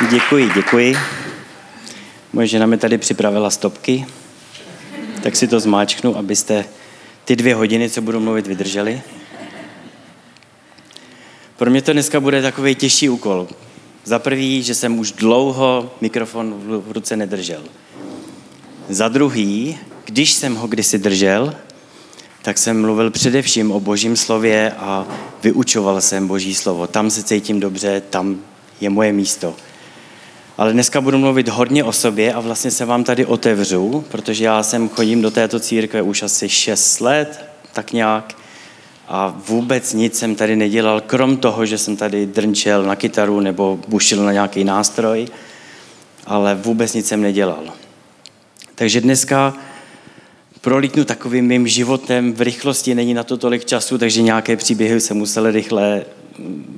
Děkuji, děkuji. Moje žena mi tady připravila stopky, tak si to zmáčknu, abyste ty dvě hodiny, co budu mluvit, vydrželi. Pro mě to dneska bude takový těžší úkol. Za prvý, že jsem už dlouho mikrofon v ruce nedržel. Za druhý, když jsem ho kdysi držel, tak jsem mluvil především o božím slově a vyučoval jsem boží slovo. Tam se cítím dobře, tam je moje místo. Ale dneska budu mluvit hodně o sobě a vlastně se vám tady otevřu, protože já jsem chodím do této církve už asi 6 let, tak nějak. A vůbec nic jsem tady nedělal, krom toho, že jsem tady drnčel na kytaru nebo bušil na nějaký nástroj, ale vůbec nic jsem nedělal. Takže dneska prolítnu takovým mým životem v rychlosti, není na to tolik času, takže nějaké příběhy se musel rychle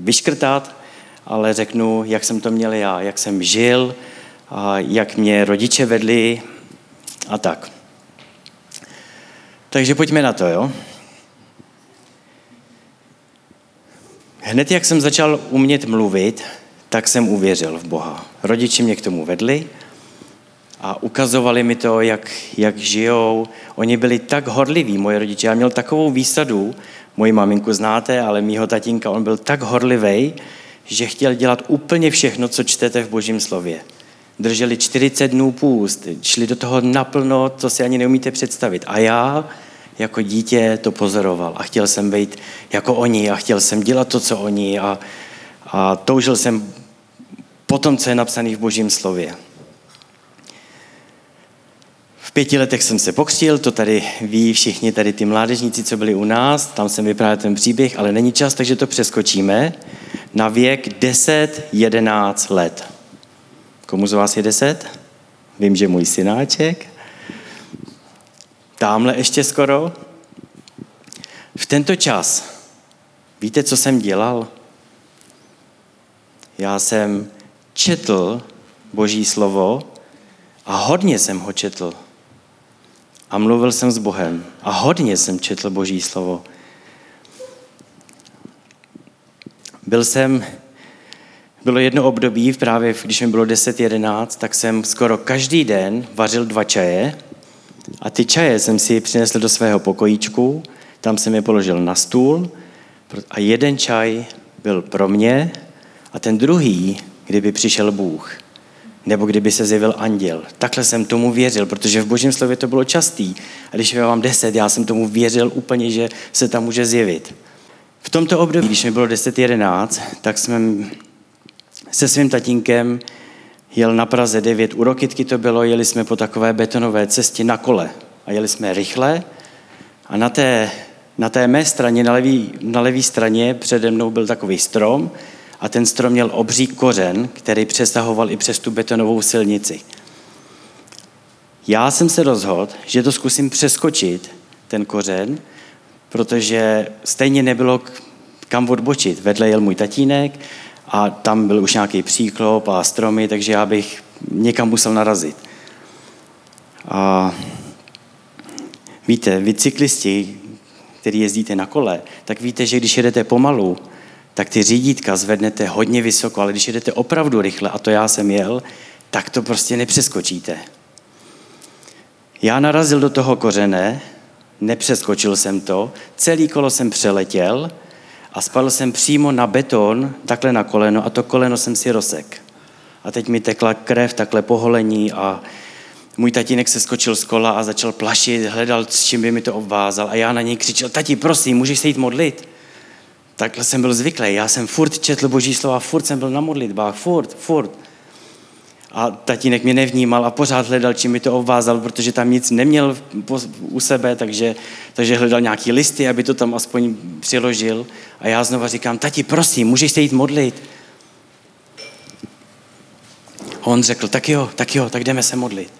vyškrtat, ale řeknu, jak jsem to měl já, jak jsem žil, a jak mě rodiče vedli a tak. Takže pojďme na to, jo? Hned jak jsem začal umět mluvit, tak jsem uvěřil v Boha. Rodiče mě k tomu vedli a ukazovali mi to, jak, jak žijou. Oni byli tak horliví, moje rodiče. Já měl takovou výsadu, moji maminku znáte, ale mýho tatínka, on byl tak horlivý, že chtěl dělat úplně všechno, co čtete v Božím slově. Drželi 40 dnů půst, šli do toho naplno, co si ani neumíte představit. A já jako dítě to pozoroval a chtěl jsem být jako oni a chtěl jsem dělat to, co oni a, a toužil jsem po tom, co je napsané v Božím slově. V pěti letech jsem se pokřtil, to tady ví všichni tady ty mládežníci, co byli u nás, tam jsem vyprávěl ten příběh, ale není čas, takže to přeskočíme na věk 10-11 let. Komu z vás je 10? Vím, že můj synáček. Tamhle ještě skoro. V tento čas, víte, co jsem dělal? Já jsem četl Boží slovo a hodně jsem ho četl. A mluvil jsem s Bohem a hodně jsem četl Boží slovo. Byl jsem, bylo jedno období, právě když mi bylo 10-11, tak jsem skoro každý den vařil dva čaje a ty čaje jsem si přinesl do svého pokojíčku, tam jsem je položil na stůl a jeden čaj byl pro mě a ten druhý, kdyby přišel Bůh nebo kdyby se zjevil anděl. Takhle jsem tomu věřil, protože v božím slově to bylo častý. A když já mám deset, já jsem tomu věřil úplně, že se tam může zjevit. V tomto období, když mi bylo 10-11, tak jsme se svým tatínkem jel na Praze 9, u Rokitky to bylo, jeli jsme po takové betonové cestě na kole a jeli jsme rychle a na té, na té mé straně, na levý, na levý straně přede mnou byl takový strom a ten strom měl obří kořen, který přesahoval i přes tu betonovou silnici. Já jsem se rozhodl, že to zkusím přeskočit, ten kořen, protože stejně nebylo kam odbočit. Vedle jel můj tatínek a tam byl už nějaký příklop a stromy, takže já bych někam musel narazit. A víte, vy cyklisti, který jezdíte na kole, tak víte, že když jedete pomalu, tak ty řídítka zvednete hodně vysoko, ale když jedete opravdu rychle, a to já jsem jel, tak to prostě nepřeskočíte. Já narazil do toho kořene, nepřeskočil jsem to, celý kolo jsem přeletěl a spadl jsem přímo na beton, takhle na koleno a to koleno jsem si rozsek. A teď mi tekla krev, takhle poholení a můj tatínek se skočil z kola a začal plašit, hledal, s čím by mi to obvázal a já na něj křičel, tati, prosím, můžeš se jít modlit? Takhle jsem byl zvyklý. Já jsem furt četl boží slova, furt jsem byl na modlitbách, furt, furt. A tatínek mě nevnímal a pořád hledal, čím mi to obvázal, protože tam nic neměl u sebe, takže, takže hledal nějaký listy, aby to tam aspoň přiložil. A já znova říkám, tati, prosím, můžeš se jít modlit? A on řekl, tak jo, tak jo, tak jdeme se modlit.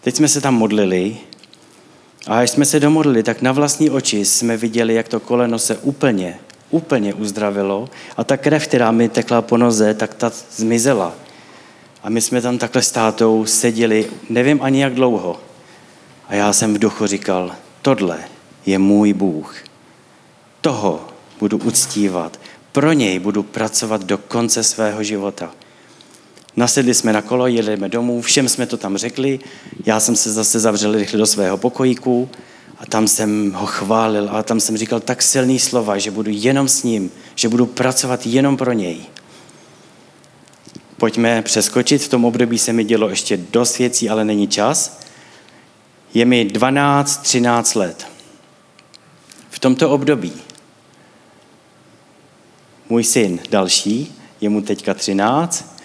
Teď jsme se tam modlili a až jsme se domodlili, tak na vlastní oči jsme viděli, jak to koleno se úplně, úplně uzdravilo a ta krev, která mi tekla po noze, tak ta zmizela. A my jsme tam takhle s tátou seděli, nevím ani jak dlouho. A já jsem v duchu říkal, tohle je můj Bůh. Toho budu uctívat. Pro něj budu pracovat do konce svého života. Nasedli jsme na kolo, jedeme domů, všem jsme to tam řekli. Já jsem se zase zavřel rychle do svého pokojíku a tam jsem ho chválil a tam jsem říkal tak silný slova, že budu jenom s ním, že budu pracovat jenom pro něj. Pojďme přeskočit, v tom období se mi dělo ještě dost věcí, ale není čas. Je mi 12, 13 let. V tomto období můj syn další, je mu teďka 13,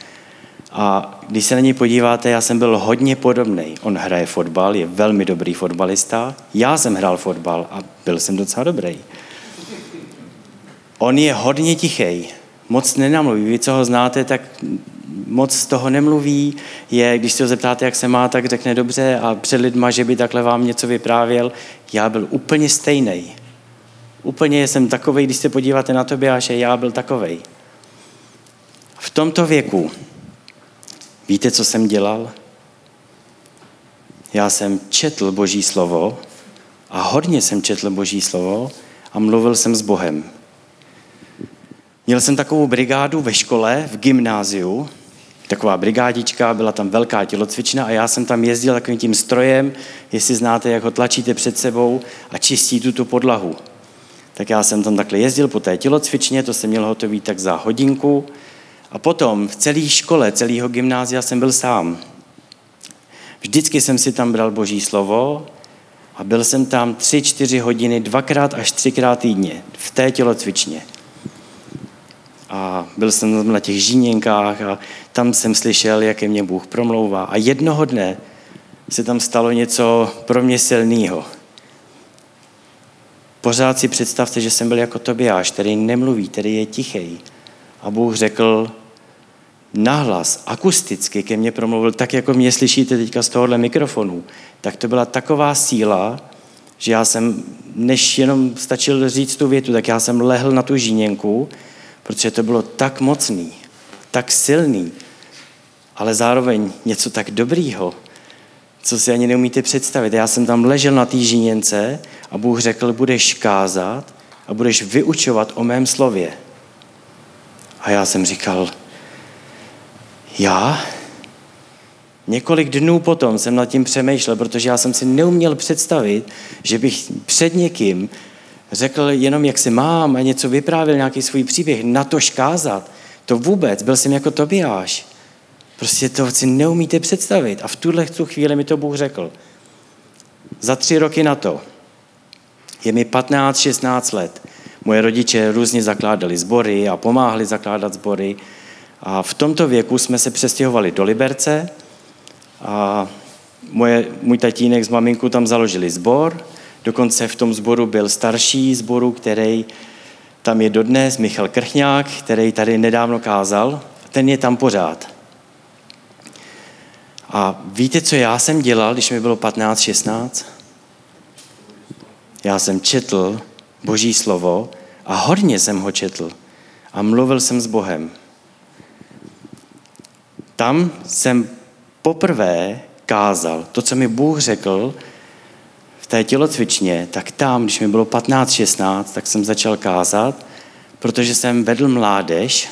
a když se na něj podíváte, já jsem byl hodně podobný. On hraje fotbal, je velmi dobrý fotbalista. Já jsem hrál fotbal a byl jsem docela dobrý. On je hodně tichý, moc nenamluví. Vy, co ho znáte, tak moc z toho nemluví. Je, když se ho zeptáte, jak se má, tak řekne dobře a před lidma, že by takhle vám něco vyprávěl. Já byl úplně stejný. Úplně jsem takový, když se podíváte na Tobiáše, já byl takovej. V tomto věku Víte, co jsem dělal? Já jsem četl Boží slovo a hodně jsem četl Boží slovo a mluvil jsem s Bohem. Měl jsem takovou brigádu ve škole, v gymnáziu, taková brigádička, byla tam velká tělocvična a já jsem tam jezdil takovým tím strojem, jestli znáte, jak ho tlačíte před sebou a čistí tu, tu podlahu. Tak já jsem tam takhle jezdil po té tělocvičně, to jsem měl hotový tak za hodinku a potom v celé škole, celého gymnázia jsem byl sám. Vždycky jsem si tam bral Boží slovo a byl jsem tam tři, čtyři hodiny, dvakrát až třikrát týdně v té tělocvičně. A byl jsem na těch žíněnkách a tam jsem slyšel, jak je mě Bůh promlouvá. A jednoho dne se tam stalo něco pro mě silného. Pořád si představte, že jsem byl jako Tobiáš, který nemluví, který je tichý. A Bůh řekl, nahlas, akusticky ke mně promluvil, tak jako mě slyšíte teďka z tohohle mikrofonu, tak to byla taková síla, že já jsem, než jenom stačil říct tu větu, tak já jsem lehl na tu žíněnku, protože to bylo tak mocný, tak silný, ale zároveň něco tak dobrýho, co si ani neumíte představit. Já jsem tam ležel na té a Bůh řekl, budeš kázat a budeš vyučovat o mém slově. A já jsem říkal, já několik dnů potom jsem nad tím přemýšlel, protože já jsem si neuměl představit, že bych před někým řekl jenom, jak se mám a něco vyprávěl, nějaký svůj příběh, na to škázat. To vůbec, byl jsem jako Tobiáš. Prostě to si neumíte představit. A v tuhle chvíli mi to Bůh řekl. Za tři roky na to, je mi 15-16 let, moje rodiče různě zakládali sbory a pomáhali zakládat sbory a v tomto věku jsme se přestěhovali do Liberce a moje, můj tatínek s maminkou tam založili sbor, dokonce v tom sboru byl starší sboru, který tam je dodnes, Michal Krchňák, který tady nedávno kázal, ten je tam pořád. A víte, co já jsem dělal, když mi bylo 15-16? Já jsem četl Boží slovo a hodně jsem ho četl a mluvil jsem s Bohem tam jsem poprvé kázal to, co mi Bůh řekl té tělocvičně, tak tam, když mi bylo 15-16, tak jsem začal kázat, protože jsem vedl mládež,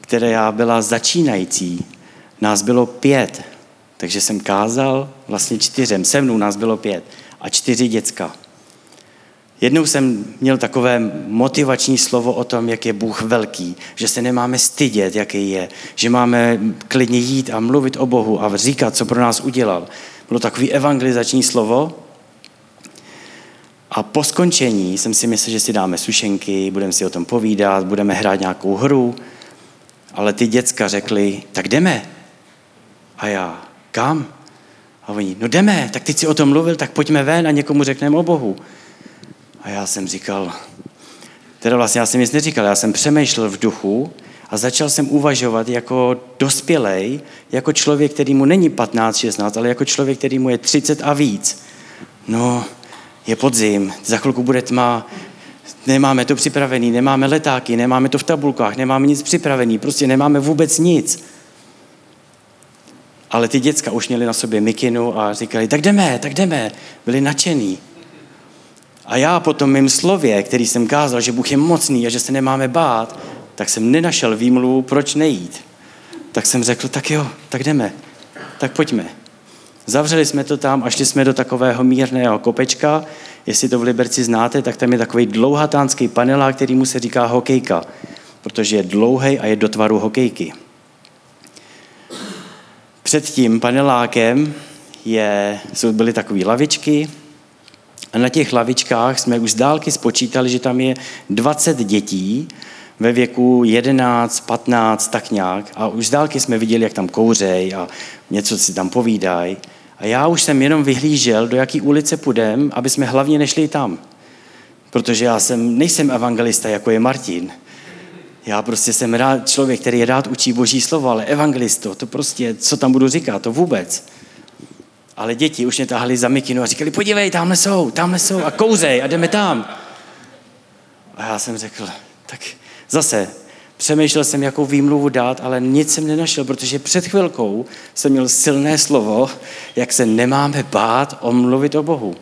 která byla začínající. Nás bylo pět, takže jsem kázal vlastně čtyřem. Se mnou nás bylo pět a čtyři děcka. Jednou jsem měl takové motivační slovo o tom, jak je Bůh velký, že se nemáme stydět, jaký je, že máme klidně jít a mluvit o Bohu a říkat, co pro nás udělal. Bylo takové evangelizační slovo. A po skončení jsem si myslel, že si dáme sušenky, budeme si o tom povídat, budeme hrát nějakou hru, ale ty děcka řekli, tak jdeme. A já, kam? A oni, no jdeme, tak ty si o tom mluvil, tak pojďme ven a někomu řekneme o Bohu. A já jsem říkal, teda vlastně já jsem nic neříkal, já jsem přemýšlel v duchu a začal jsem uvažovat jako dospělej, jako člověk, který mu není 15, 16, ale jako člověk, který mu je 30 a víc. No, je podzim, za chvilku bude tma, nemáme to připravený, nemáme letáky, nemáme to v tabulkách, nemáme nic připravený, prostě nemáme vůbec nic. Ale ty děcka už měli na sobě mikinu a říkali, tak jdeme, tak jdeme. Byli nadšený. A já po tom mým slově, který jsem kázal, že Bůh je mocný a že se nemáme bát, tak jsem nenašel výmluvu, proč nejít. tak jsem řekl, tak jo, tak jdeme, tak pojďme. Zavřeli jsme to tam a šli jsme do takového mírného kopečka. Jestli to v Liberci znáte, tak tam je takový dlouhatánský panelák, který mu se říká hokejka, protože je dlouhý a je do tvaru hokejky. Před tím panelákem je, jsou, byly takové lavičky a na těch lavičkách jsme už z dálky spočítali, že tam je 20 dětí ve věku 11, 15, tak nějak. A už z dálky jsme viděli, jak tam kouřej a něco si tam povídají. A já už jsem jenom vyhlížel, do jaký ulice půjdem, aby jsme hlavně nešli tam. Protože já jsem, nejsem evangelista, jako je Martin. Já prostě jsem rád, člověk, který rád učí boží slovo, ale evangelisto, to prostě, co tam budu říkat, to vůbec. Ale děti už mě tahali za mikinu a říkali, podívej, tamhle jsou, tamhle jsou a kouzej a jdeme tam. A já jsem řekl, tak zase přemýšlel jsem, jakou výmluvu dát, ale nic jsem nenašel, protože před chvilkou jsem měl silné slovo, jak se nemáme bát omluvit o Bohu.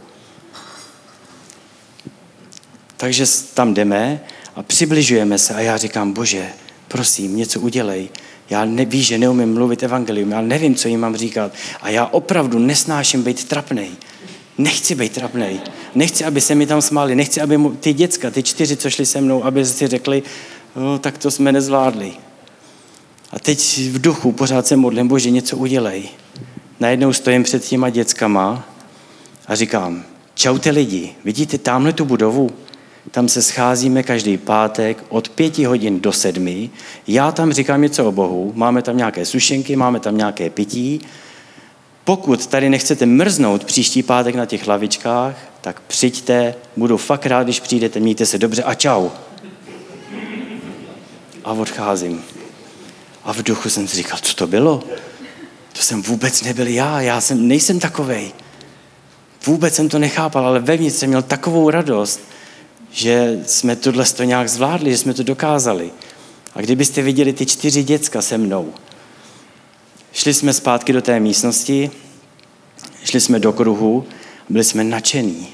Takže tam jdeme a přibližujeme se a já říkám, bože, prosím, něco udělej. Já neví, že neumím mluvit evangelium, já nevím, co jim mám říkat. A já opravdu nesnáším být trapnej. Nechci být trapnej. Nechci, aby se mi tam smáli. Nechci, aby ty děcka, ty čtyři, co šli se mnou, aby si řekli, no, tak to jsme nezvládli. A teď v duchu pořád se modlím, bože, něco udělej. Najednou stojím před těma dětskama a říkám, čaute lidi, vidíte tamhle tu budovu? Tam se scházíme každý pátek od pěti hodin do sedmi. Já tam říkám něco o Bohu, máme tam nějaké sušenky, máme tam nějaké pití. Pokud tady nechcete mrznout příští pátek na těch lavičkách, tak přijďte, budu fakt rád, když přijdete, mějte se dobře a čau. A odcházím. A v duchu jsem si říkal, co to bylo? To jsem vůbec nebyl já, já jsem, nejsem takovej. Vůbec jsem to nechápal, ale vevnitř jsem měl takovou radost, že jsme tohle to nějak zvládli, že jsme to dokázali. A kdybyste viděli ty čtyři děcka se mnou, šli jsme zpátky do té místnosti, šli jsme do kruhu, byli jsme nadšení.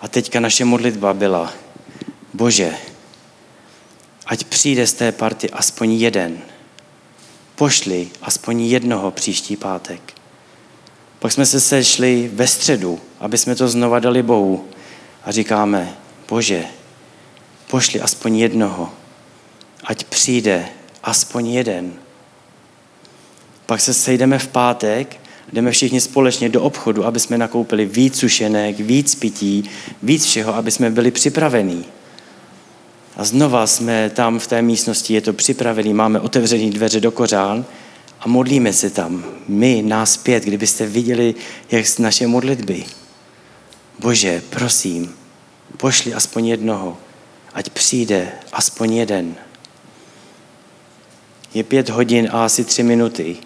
A teďka naše modlitba byla, Bože, ať přijde z té party aspoň jeden. Pošli aspoň jednoho příští pátek. Pak jsme se sešli ve středu, aby jsme to znova dali Bohu. A říkáme, Bože, pošli aspoň jednoho, ať přijde aspoň jeden. Pak se sejdeme v pátek, jdeme všichni společně do obchodu, aby jsme nakoupili víc sušenek, víc pití, víc všeho, aby jsme byli připravení. A znova jsme tam v té místnosti, je to připravený, máme otevřené dveře do kořán a modlíme se tam. My, nás pět, kdybyste viděli, jak naše modlitby. Bože, prosím, pošli aspoň jednoho, ať přijde aspoň jeden. Je pět hodin a asi tři minuty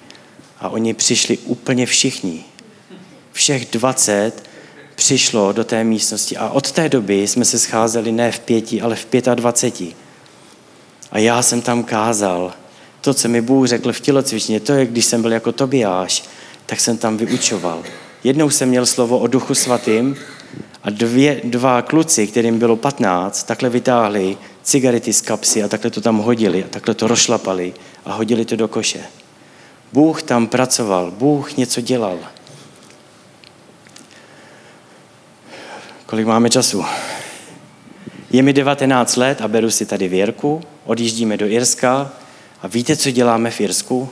a oni přišli úplně všichni. Všech dvacet přišlo do té místnosti a od té doby jsme se scházeli ne v pěti, ale v pětadvaceti. A já jsem tam kázal to, co mi Bůh řekl v tělocvičně, to je, když jsem byl jako Tobiáš, tak jsem tam vyučoval. Jednou jsem měl slovo o duchu svatým a dvě, dva kluci, kterým bylo 15, takhle vytáhli cigarety z kapsy a takhle to tam hodili a takhle to rošlapali a hodili to do koše. Bůh tam pracoval, Bůh něco dělal. Kolik máme času? Je mi 19 let a beru si tady věrku, odjíždíme do Irska a víte, co děláme v Irsku?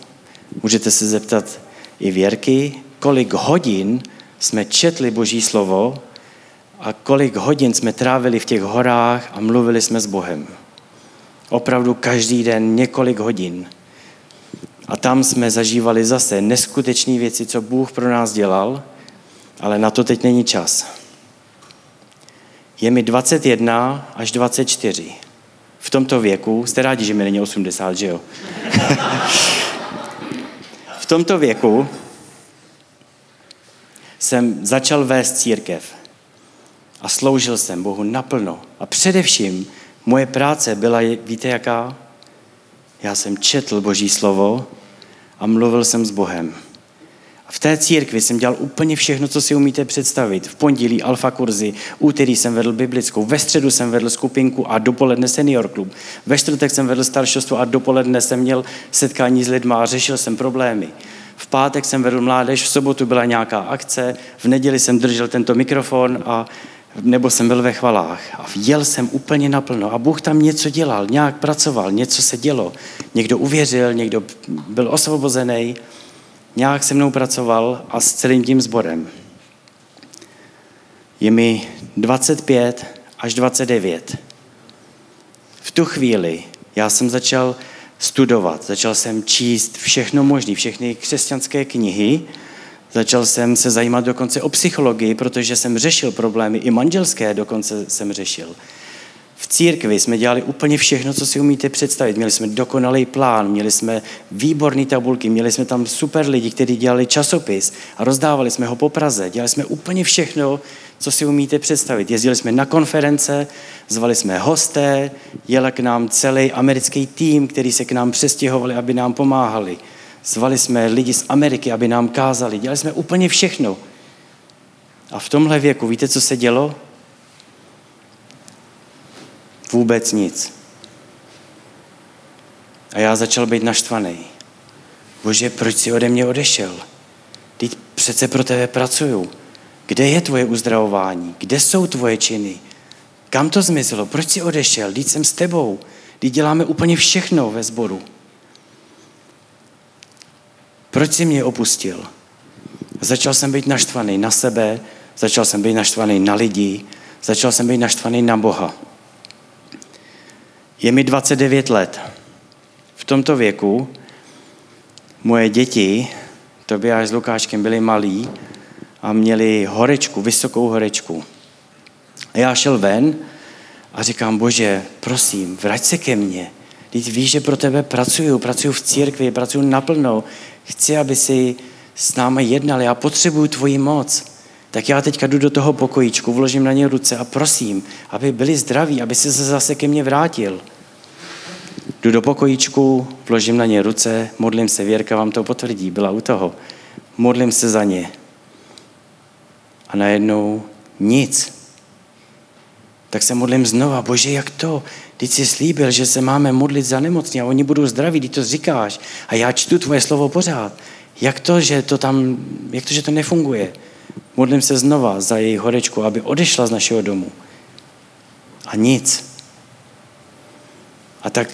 Můžete se zeptat i věrky, kolik hodin jsme četli Boží slovo a kolik hodin jsme trávili v těch horách a mluvili jsme s Bohem. Opravdu každý den několik hodin. A tam jsme zažívali zase neskutečné věci, co Bůh pro nás dělal, ale na to teď není čas. Je mi 21 až 24. V tomto věku, jste rádi, že mi není 80, že jo? v tomto věku jsem začal vést církev a sloužil jsem Bohu naplno. A především moje práce byla, víte jaká? Já jsem četl Boží slovo a mluvil jsem s Bohem. V té církvi jsem dělal úplně všechno, co si umíte představit. V pondělí alfa kurzy, úterý jsem vedl biblickou, ve středu jsem vedl skupinku a dopoledne senior klub. Ve čtvrtek jsem vedl staršostvo a dopoledne jsem měl setkání s lidmi a řešil jsem problémy. V pátek jsem vedl mládež, v sobotu byla nějaká akce, v neděli jsem držel tento mikrofon a nebo jsem byl ve chvalách a jel jsem úplně naplno a Bůh tam něco dělal, nějak pracoval, něco se dělo. Někdo uvěřil, někdo byl osvobozený, nějak se mnou pracoval a s celým tím sborem. Je mi 25 až 29. V tu chvíli já jsem začal studovat, začal jsem číst všechno možné, všechny křesťanské knihy, začal jsem se zajímat dokonce o psychologii, protože jsem řešil problémy, i manželské dokonce jsem řešil. V církvi jsme dělali úplně všechno, co si umíte představit. Měli jsme dokonalý plán, měli jsme výborné tabulky, měli jsme tam super lidi, kteří dělali časopis a rozdávali jsme ho po Praze. Dělali jsme úplně všechno, co si umíte představit. Jezdili jsme na konference, zvali jsme hosté, jel k nám celý americký tým, který se k nám přestěhovali, aby nám pomáhali. Zvali jsme lidi z Ameriky, aby nám kázali. Dělali jsme úplně všechno. A v tomhle věku, víte, co se dělo? Vůbec nic. A já začal být naštvaný. Bože, proč jsi ode mě odešel? Teď přece pro tebe pracuju. Kde je tvoje uzdravování? Kde jsou tvoje činy? Kam to zmizelo? Proč jsi odešel? Teď jsem s tebou. Teď děláme úplně všechno ve sboru. Proč jsi mě opustil? Začal jsem být naštvaný na sebe, začal jsem být naštvaný na lidi, začal jsem být naštvaný na Boha. Je mi 29 let. V tomto věku moje děti, Tobiáš s Lukáškem, byli malí a měli horečku, vysokou horečku. A já šel ven a říkám, bože, prosím, vrať se ke mně. Teď víš, že pro tebe pracuju, pracuju v církvi, pracuju naplno. Chci, aby si s námi jednal, já potřebuju tvoji moc. Tak já teďka jdu do toho pokojíčku, vložím na ně ruce a prosím, aby byli zdraví, aby se zase ke mně vrátil. Jdu do pokojíčku, vložím na ně ruce, modlím se, Věrka vám to potvrdí, byla u toho. Modlím se za ně. A najednou nic. Tak se modlím znova, bože, jak to? Teď jsi slíbil, že se máme modlit za nemocní a oni budou zdraví, ty to říkáš. A já čtu tvoje slovo pořád. Jak to, že to tam, jak to, že to nefunguje? Modlím se znova za její horečku, aby odešla z našeho domu. A nic. A tak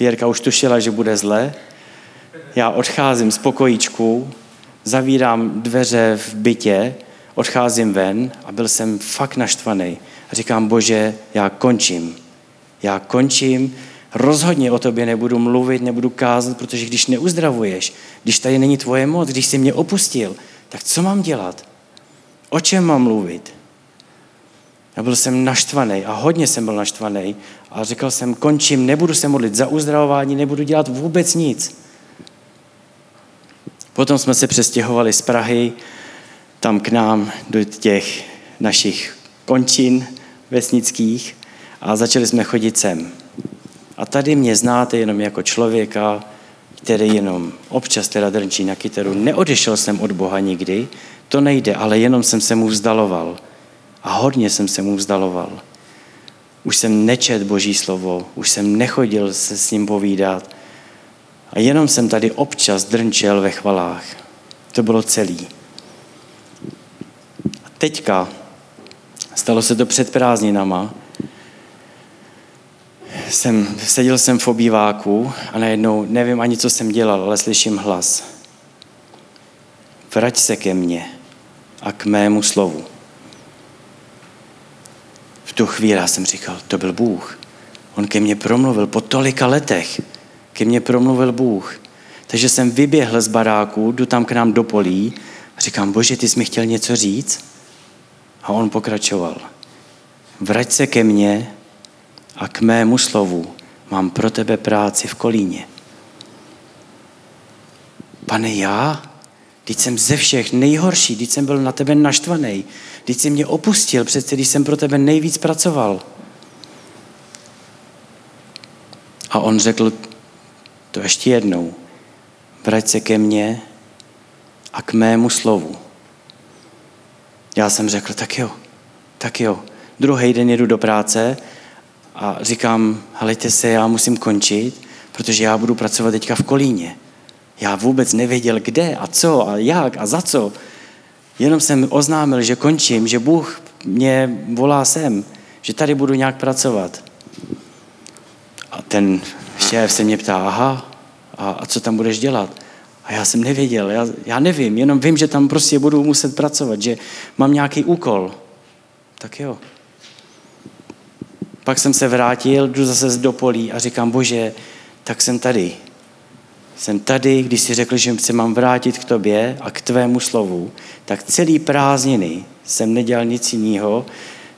Věrka už tušila, že bude zle. Já odcházím z pokojíčku, zavírám dveře v bytě, odcházím ven a byl jsem fakt naštvaný. A říkám, bože, já končím. Já končím, rozhodně o tobě nebudu mluvit, nebudu kázat, protože když neuzdravuješ, když tady není tvoje moc, když jsi mě opustil, tak co mám dělat? O čem mám mluvit? Já byl jsem naštvaný a hodně jsem byl naštvaný a říkal jsem, končím, nebudu se modlit za uzdravování, nebudu dělat vůbec nic. Potom jsme se přestěhovali z Prahy tam k nám do těch našich končin vesnických a začali jsme chodit sem. A tady mě znáte jenom jako člověka, který jenom občas teda drnčí na kytaru. Neodešel jsem od Boha nikdy, to nejde, ale jenom jsem se mu vzdaloval. A hodně jsem se mu vzdaloval. Už jsem nečet Boží slovo, už jsem nechodil se s ním povídat. A jenom jsem tady občas drnčel ve chvalách. To bylo celý. A teďka, stalo se to před prázdninama, jsem, seděl jsem v obýváku a najednou nevím ani, co jsem dělal, ale slyším hlas. Vrať se ke mně a k mému slovu. V tu chvíli jsem říkal, to byl Bůh. On ke mně promluvil po tolika letech. Ke mně promluvil Bůh. Takže jsem vyběhl z baráku, jdu tam k nám do polí a říkám, bože, ty jsi mi chtěl něco říct? A on pokračoval. Vrať se ke mně a k mému slovu. Mám pro tebe práci v Kolíně. Pane, já? Teď jsem ze všech nejhorší, teď jsem byl na tebe naštvaný, teď jsi mě opustil, přece když jsem pro tebe nejvíc pracoval. A on řekl to ještě jednou. Vrať se ke mně a k mému slovu. Já jsem řekl, tak jo, tak jo. Druhý den jedu do práce a říkám, helejte se, já musím končit, protože já budu pracovat teďka v Kolíně. Já vůbec nevěděl, kde a co a jak a za co. Jenom jsem oznámil, že končím, že Bůh mě volá sem, že tady budu nějak pracovat. A ten šéf se mě ptá, aha, a, a co tam budeš dělat? A já jsem nevěděl, já, já nevím, jenom vím, že tam prostě budu muset pracovat, že mám nějaký úkol. Tak jo. Pak jsem se vrátil, jdu zase do polí a říkám, bože, tak jsem tady. Jsem tady, když si řekl, že se mám vrátit k tobě a k tvému slovu, tak celý prázdniny jsem nedělal nic jiného.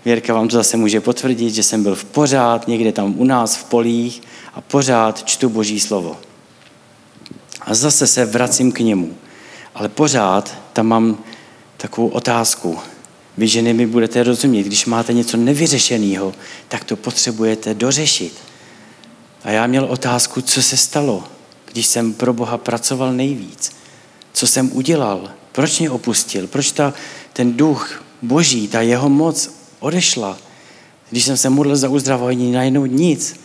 Věrka vám to zase může potvrdit, že jsem byl v pořád někde tam u nás v polích a pořád čtu Boží slovo. A zase se vracím k němu. Ale pořád tam mám takovou otázku. Vy ženy mi budete rozumět, když máte něco nevyřešeného, tak to potřebujete dořešit. A já měl otázku, co se stalo, když jsem pro Boha pracoval nejvíc. Co jsem udělal? Proč mě opustil? Proč ta, ten duch boží, ta jeho moc odešla? Když jsem se modlil za uzdravení, najednou nic.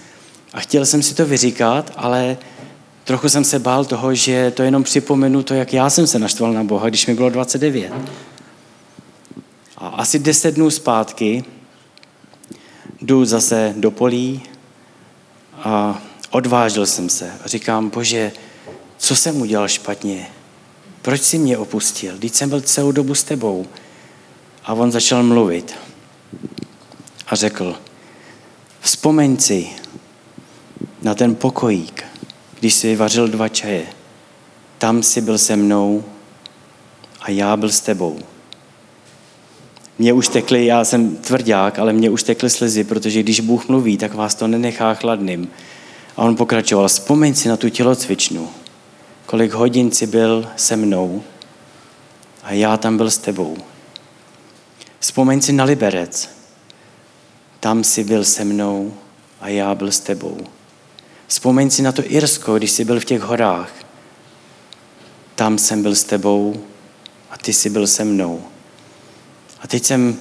A chtěl jsem si to vyříkat, ale trochu jsem se bál toho, že to jenom připomenu to, jak já jsem se naštval na Boha, když mi bylo 29. A asi deset dnů zpátky jdu zase do polí a odvážil jsem se. A říkám, bože, co jsem udělal špatně? Proč jsi mě opustil? Teď jsem byl celou dobu s tebou. A on začal mluvit. A řekl, vzpomeň si na ten pokojík, když jsi vařil dva čaje. Tam jsi byl se mnou a já byl s tebou. Mně už tekly, já jsem tvrdák, ale mě už tekly slzy, protože když Bůh mluví, tak vás to nenechá chladným. A on pokračoval, vzpomeň si na tu tělocvičnu, kolik hodin si byl se mnou a já tam byl s tebou. Vzpomeň si na Liberec, tam si byl se mnou a já byl s tebou. Vzpomeň si na to Irsko, když jsi byl v těch horách. Tam jsem byl s tebou a ty jsi byl se mnou. A teď jsem,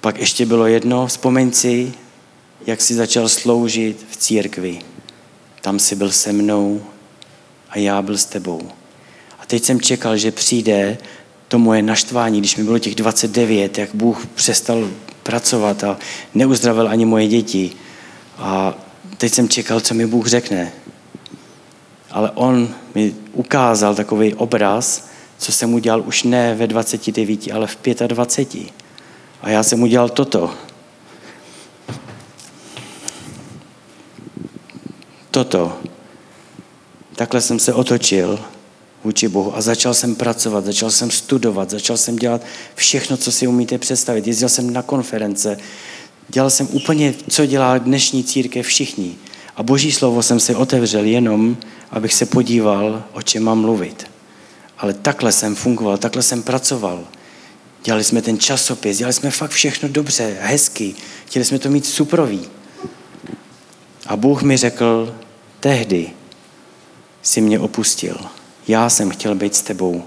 pak ještě bylo jedno, vzpomeň si, jak jsi začal sloužit v církvi. Tam jsi byl se mnou a já byl s tebou. A teď jsem čekal, že přijde to moje naštvání, když mi bylo těch 29, jak Bůh přestal pracovat a neuzdravil ani moje děti. A teď jsem čekal, co mi Bůh řekne. Ale on mi ukázal takový obraz, co jsem udělal už ne ve 29, ale v 25. A já jsem udělal toto. Toto. Takhle jsem se otočil vůči Bohu a začal jsem pracovat, začal jsem studovat, začal jsem dělat všechno, co si umíte představit. Jezdil jsem na konference, dělal jsem úplně, co dělá dnešní církev všichni. A boží slovo jsem si otevřel jenom, abych se podíval, o čem mám mluvit. Ale takhle jsem fungoval, takhle jsem pracoval. Dělali jsme ten časopis, dělali jsme fakt všechno dobře, hezky. Chtěli jsme to mít suprový. A Bůh mi řekl, tehdy si mě opustil. Já jsem chtěl být s tebou.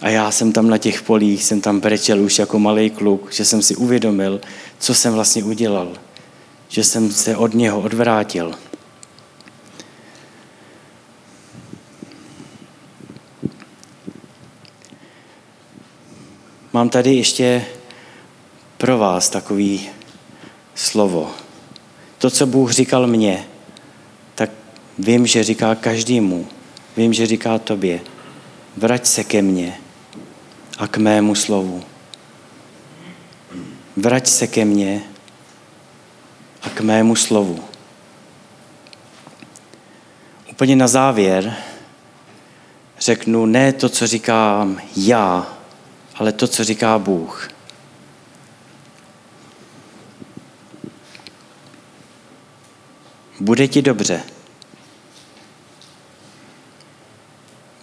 A já jsem tam na těch polích, jsem tam brečel už jako malý kluk, že jsem si uvědomil, co jsem vlastně udělal. Že jsem se od něho odvrátil. Mám tady ještě pro vás takový slovo. To, co Bůh říkal mně, tak vím, že říká každému. Vím, že říká tobě. Vrať se ke mně a k mému slovu. Vrať se ke mně a k mému slovu. Úplně na závěr řeknu ne to, co říkám já, ale to, co říká Bůh. Bude ti dobře.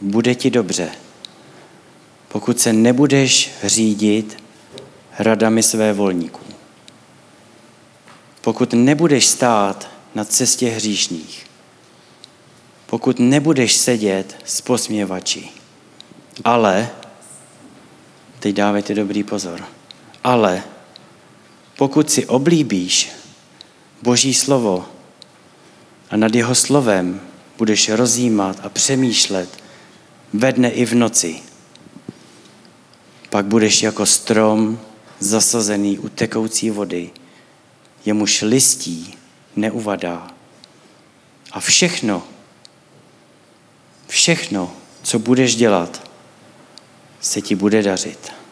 Bude ti dobře, pokud se nebudeš řídit radami své volníků. Pokud nebudeš stát na cestě hříšných. pokud nebudeš sedět s posměvači. Ale, teď dávejte dobrý pozor, ale pokud si oblíbíš Boží slovo a nad jeho slovem budeš rozjímat a přemýšlet ve dne i v noci, pak budeš jako strom zasazený u tekoucí vody, jemuž listí neuvadá. A všechno, všechno, co budeš dělat, se ti bude dařit.